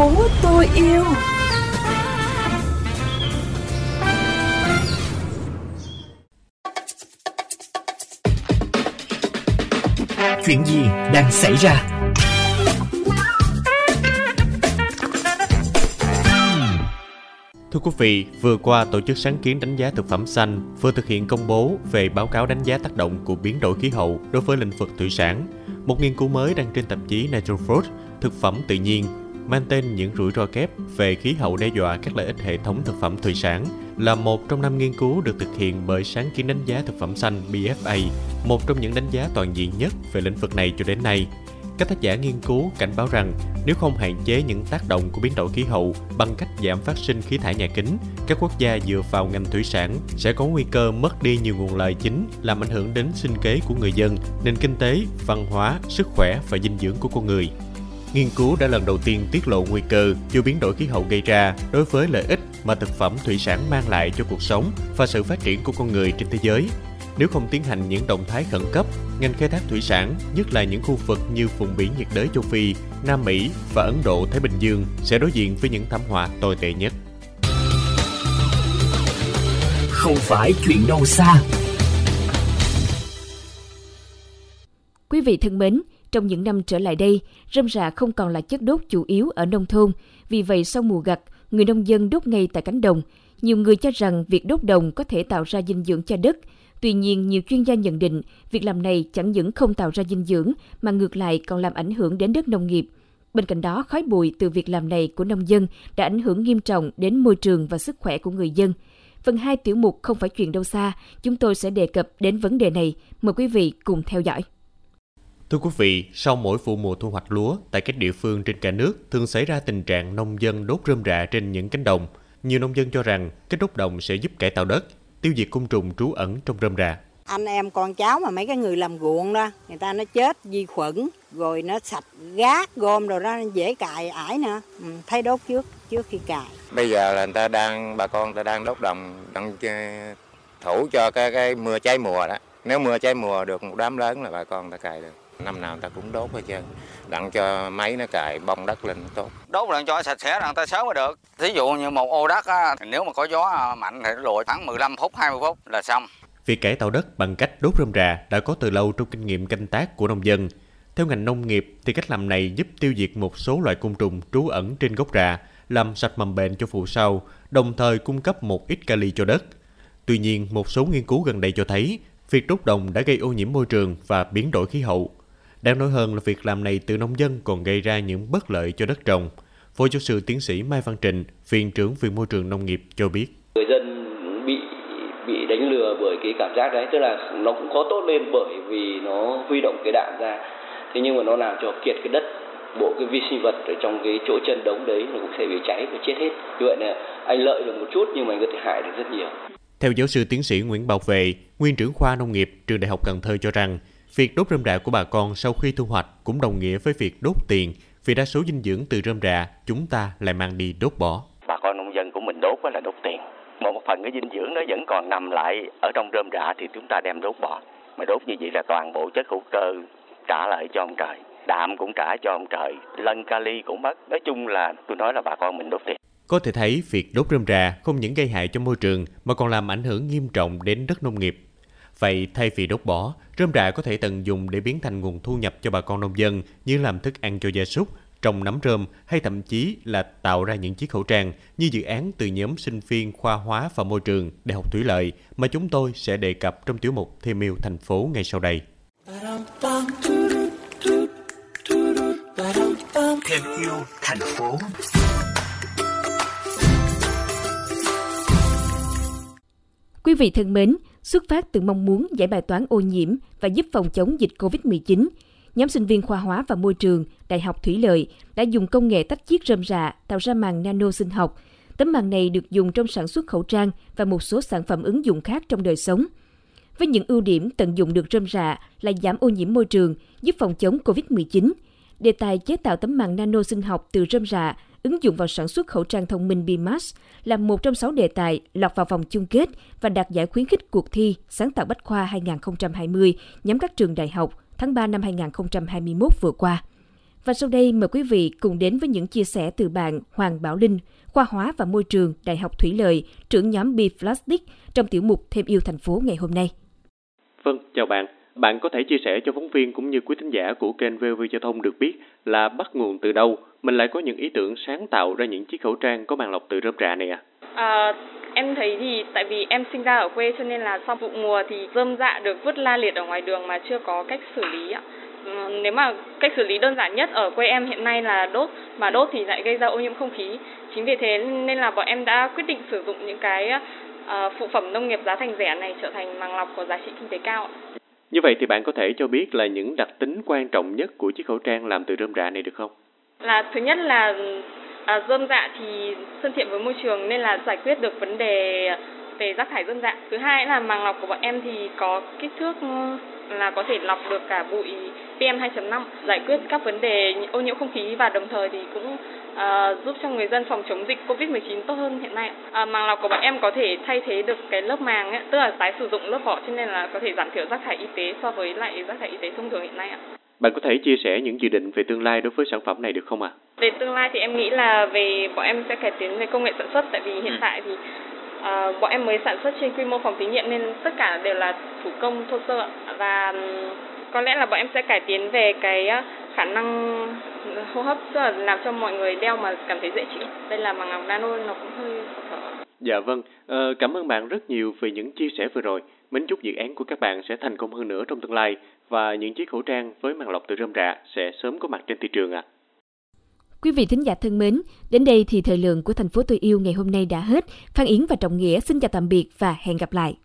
phố tôi yêu Chuyện gì đang xảy ra Thưa quý vị, vừa qua Tổ chức Sáng kiến đánh giá thực phẩm xanh vừa thực hiện công bố về báo cáo đánh giá tác động của biến đổi khí hậu đối với lĩnh vực thủy sản. Một nghiên cứu mới đăng trên tạp chí Natural Fruit, thực phẩm tự nhiên, mang tên những rủi ro kép về khí hậu đe dọa các lợi ích hệ thống thực phẩm thủy sản là một trong năm nghiên cứu được thực hiện bởi sáng kiến đánh giá thực phẩm xanh BFA, một trong những đánh giá toàn diện nhất về lĩnh vực này cho đến nay. Các tác giả nghiên cứu cảnh báo rằng nếu không hạn chế những tác động của biến đổi khí hậu bằng cách giảm phát sinh khí thải nhà kính, các quốc gia dựa vào ngành thủy sản sẽ có nguy cơ mất đi nhiều nguồn lợi chính làm ảnh hưởng đến sinh kế của người dân, nền kinh tế, văn hóa, sức khỏe và dinh dưỡng của con người. Nghiên cứu đã lần đầu tiên tiết lộ nguy cơ do biến đổi khí hậu gây ra đối với lợi ích mà thực phẩm thủy sản mang lại cho cuộc sống và sự phát triển của con người trên thế giới nếu không tiến hành những động thái khẩn cấp, ngành khai thác thủy sản, nhất là những khu vực như vùng biển nhiệt đới châu Phi, Nam Mỹ và Ấn Độ Thái Bình Dương sẽ đối diện với những thảm họa tồi tệ nhất. Không phải chuyện đâu xa. Quý vị thân mến, trong những năm trở lại đây, rơm rạ không còn là chất đốt chủ yếu ở nông thôn. Vì vậy, sau mùa gặt, người nông dân đốt ngay tại cánh đồng. Nhiều người cho rằng việc đốt đồng có thể tạo ra dinh dưỡng cho đất, Tuy nhiên, nhiều chuyên gia nhận định việc làm này chẳng những không tạo ra dinh dưỡng mà ngược lại còn làm ảnh hưởng đến đất nông nghiệp. Bên cạnh đó, khói bụi từ việc làm này của nông dân đã ảnh hưởng nghiêm trọng đến môi trường và sức khỏe của người dân. Phần 2 tiểu mục không phải chuyện đâu xa, chúng tôi sẽ đề cập đến vấn đề này. Mời quý vị cùng theo dõi. Thưa quý vị, sau mỗi vụ mùa thu hoạch lúa, tại các địa phương trên cả nước thường xảy ra tình trạng nông dân đốt rơm rạ trên những cánh đồng. Nhiều nông dân cho rằng cách đốt đồng sẽ giúp cải tạo đất, tiêu diệt côn trùng trú ẩn trong rơm rạ. Anh em con cháu mà mấy cái người làm ruộng đó, người ta nó chết vi khuẩn, rồi nó sạch gác gom rồi đó dễ cài ải nữa. Ừ, thấy đốt trước trước khi cài. Bây giờ là người ta đang bà con người ta đang đốt đồng đang thủ cho cái cái mưa cháy mùa đó. Nếu mưa cháy mùa được một đám lớn là bà con người ta cài được năm nào người ta cũng đốt hết trơn đặng cho máy nó cài bông đất lên tốt đốt lần cho sạch sẽ người ta sớm mới được thí dụ như một ô đất á, nếu mà có gió mạnh thì nó lùi khoảng 15 phút 20 phút là xong Việc cải tạo đất bằng cách đốt rơm rạ đã có từ lâu trong kinh nghiệm canh tác của nông dân. Theo ngành nông nghiệp thì cách làm này giúp tiêu diệt một số loại côn trùng trú ẩn trên gốc rạ, làm sạch mầm bệnh cho vụ sau, đồng thời cung cấp một ít kali cho đất. Tuy nhiên, một số nghiên cứu gần đây cho thấy việc đốt đồng đã gây ô nhiễm môi trường và biến đổi khí hậu. Đáng nói hơn là việc làm này từ nông dân còn gây ra những bất lợi cho đất trồng. Phó giáo sư tiến sĩ Mai Văn Trịnh, viện trưởng viện môi trường nông nghiệp cho biết. Người dân bị bị đánh lừa bởi cái cảm giác đấy, tức là nó cũng có tốt lên bởi vì nó huy động cái đạn ra. Thế nhưng mà nó làm cho kiệt cái đất bộ cái vi sinh vật ở trong cái chỗ chân đống đấy nó cũng sẽ bị cháy và chết hết. Như vậy là anh lợi được một chút nhưng mà anh có thể hại được rất nhiều. Theo giáo sư tiến sĩ Nguyễn Bảo Vệ, nguyên trưởng khoa nông nghiệp trường Đại học Cần Thơ cho rằng, Việc đốt rơm rạ của bà con sau khi thu hoạch cũng đồng nghĩa với việc đốt tiền, vì đa số dinh dưỡng từ rơm rạ chúng ta lại mang đi đốt bỏ. Bà con nông dân của mình đốt là đốt tiền. Một phần cái dinh dưỡng nó vẫn còn nằm lại ở trong rơm rạ thì chúng ta đem đốt bỏ. Mà đốt như vậy là toàn bộ chất hữu cơ trả lại cho ông trời. Đạm cũng trả cho ông trời, lân kali cũng mất. Nói chung là tôi nói là bà con mình đốt tiền. Có thể thấy việc đốt rơm rạ không những gây hại cho môi trường mà còn làm ảnh hưởng nghiêm trọng đến đất nông nghiệp. Vậy thay vì đốt bỏ, rơm rạ có thể tận dụng để biến thành nguồn thu nhập cho bà con nông dân như làm thức ăn cho gia súc, trồng nấm rơm hay thậm chí là tạo ra những chiếc khẩu trang như dự án từ nhóm sinh viên khoa hóa và môi trường Đại học Thủy Lợi mà chúng tôi sẽ đề cập trong tiểu mục Thêm yêu thành phố ngay sau đây. Thêm yêu thành phố Quý vị thân mến, xuất phát từ mong muốn giải bài toán ô nhiễm và giúp phòng chống dịch COVID-19, nhóm sinh viên khoa hóa và môi trường Đại học Thủy Lợi đã dùng công nghệ tách chiết rơm rạ tạo ra màng nano sinh học. Tấm màng này được dùng trong sản xuất khẩu trang và một số sản phẩm ứng dụng khác trong đời sống. Với những ưu điểm tận dụng được rơm rạ là giảm ô nhiễm môi trường, giúp phòng chống COVID-19, đề tài chế tạo tấm màng nano sinh học từ rơm rạ ứng dụng vào sản xuất khẩu trang thông minh Bimas là một trong sáu đề tài lọt vào vòng chung kết và đạt giải khuyến khích cuộc thi Sáng tạo Bách Khoa 2020 nhắm các trường đại học tháng 3 năm 2021 vừa qua. Và sau đây mời quý vị cùng đến với những chia sẻ từ bạn Hoàng Bảo Linh, khoa hóa và môi trường Đại học Thủy Lợi, trưởng nhóm B Plastic trong tiểu mục Thêm yêu thành phố ngày hôm nay. Vâng, chào bạn. Bạn có thể chia sẻ cho phóng viên cũng như quý thính giả của kênh VV Giao thông được biết là bắt nguồn từ đâu mình lại có những ý tưởng sáng tạo ra những chiếc khẩu trang có màng lọc từ rơm rạ này à? À, em thấy thì tại vì em sinh ra ở quê cho nên là sau vụ mùa thì rơm rạ được vứt la liệt ở ngoài đường mà chưa có cách xử lý ạ. Ừ, nếu mà cách xử lý đơn giản nhất ở quê em hiện nay là đốt mà đốt thì lại gây ra ô nhiễm không khí. Chính vì thế nên là bọn em đã quyết định sử dụng những cái ờ, phụ phẩm nông nghiệp giá thành rẻ này trở thành màng lọc có giá trị kinh tế cao. Như vậy thì bạn có thể cho biết là những đặc tính quan trọng nhất của chiếc khẩu trang làm từ rơm rạ này được không? Là thứ nhất là à, rơm rạ thì thân thiện với môi trường nên là giải quyết được vấn đề về rác thải rơm rạ. Thứ hai là màng lọc của bọn em thì có kích thước là có thể lọc được cả bụi PM2.5, giải quyết các vấn đề ô nhiễm không khí và đồng thời thì cũng uh, giúp cho người dân phòng chống dịch Covid-19 tốt hơn hiện nay. Uh, màng lọc của bọn em có thể thay thế được cái lớp màng ấy, tức là tái sử dụng lớp vỏ cho nên là có thể giảm thiểu rác thải y tế so với lại rác thải y tế thông thường hiện nay ạ. Bạn có thể chia sẻ những dự định về tương lai đối với sản phẩm này được không ạ? À? Về tương lai thì em nghĩ là về bọn em sẽ cải tiến về công nghệ sản xuất tại vì hiện ừ. tại thì à, bọn em mới sản xuất trên quy mô phòng thí nghiệm nên tất cả đều là thủ công thô sơ và có lẽ là bọn em sẽ cải tiến về cái ờ, khả năng hô hấp tức là làm cho mọi người đeo mà cảm thấy dễ chịu. Đây là màng ngọc nano nó cũng hơi khó thở. Dạ vâng, ờ, cảm ơn bạn rất nhiều vì những chia sẻ vừa rồi. Mến chúc dự án của các bạn sẽ thành công hơn nữa trong tương lai và những chiếc khẩu trang với màng lọc từ rơm rạ sẽ sớm có mặt trên thị trường ạ. À. Quý vị thính giả thân mến, đến đây thì thời lượng của thành phố tôi yêu ngày hôm nay đã hết. Phan Yến và Trọng Nghĩa xin chào tạm biệt và hẹn gặp lại.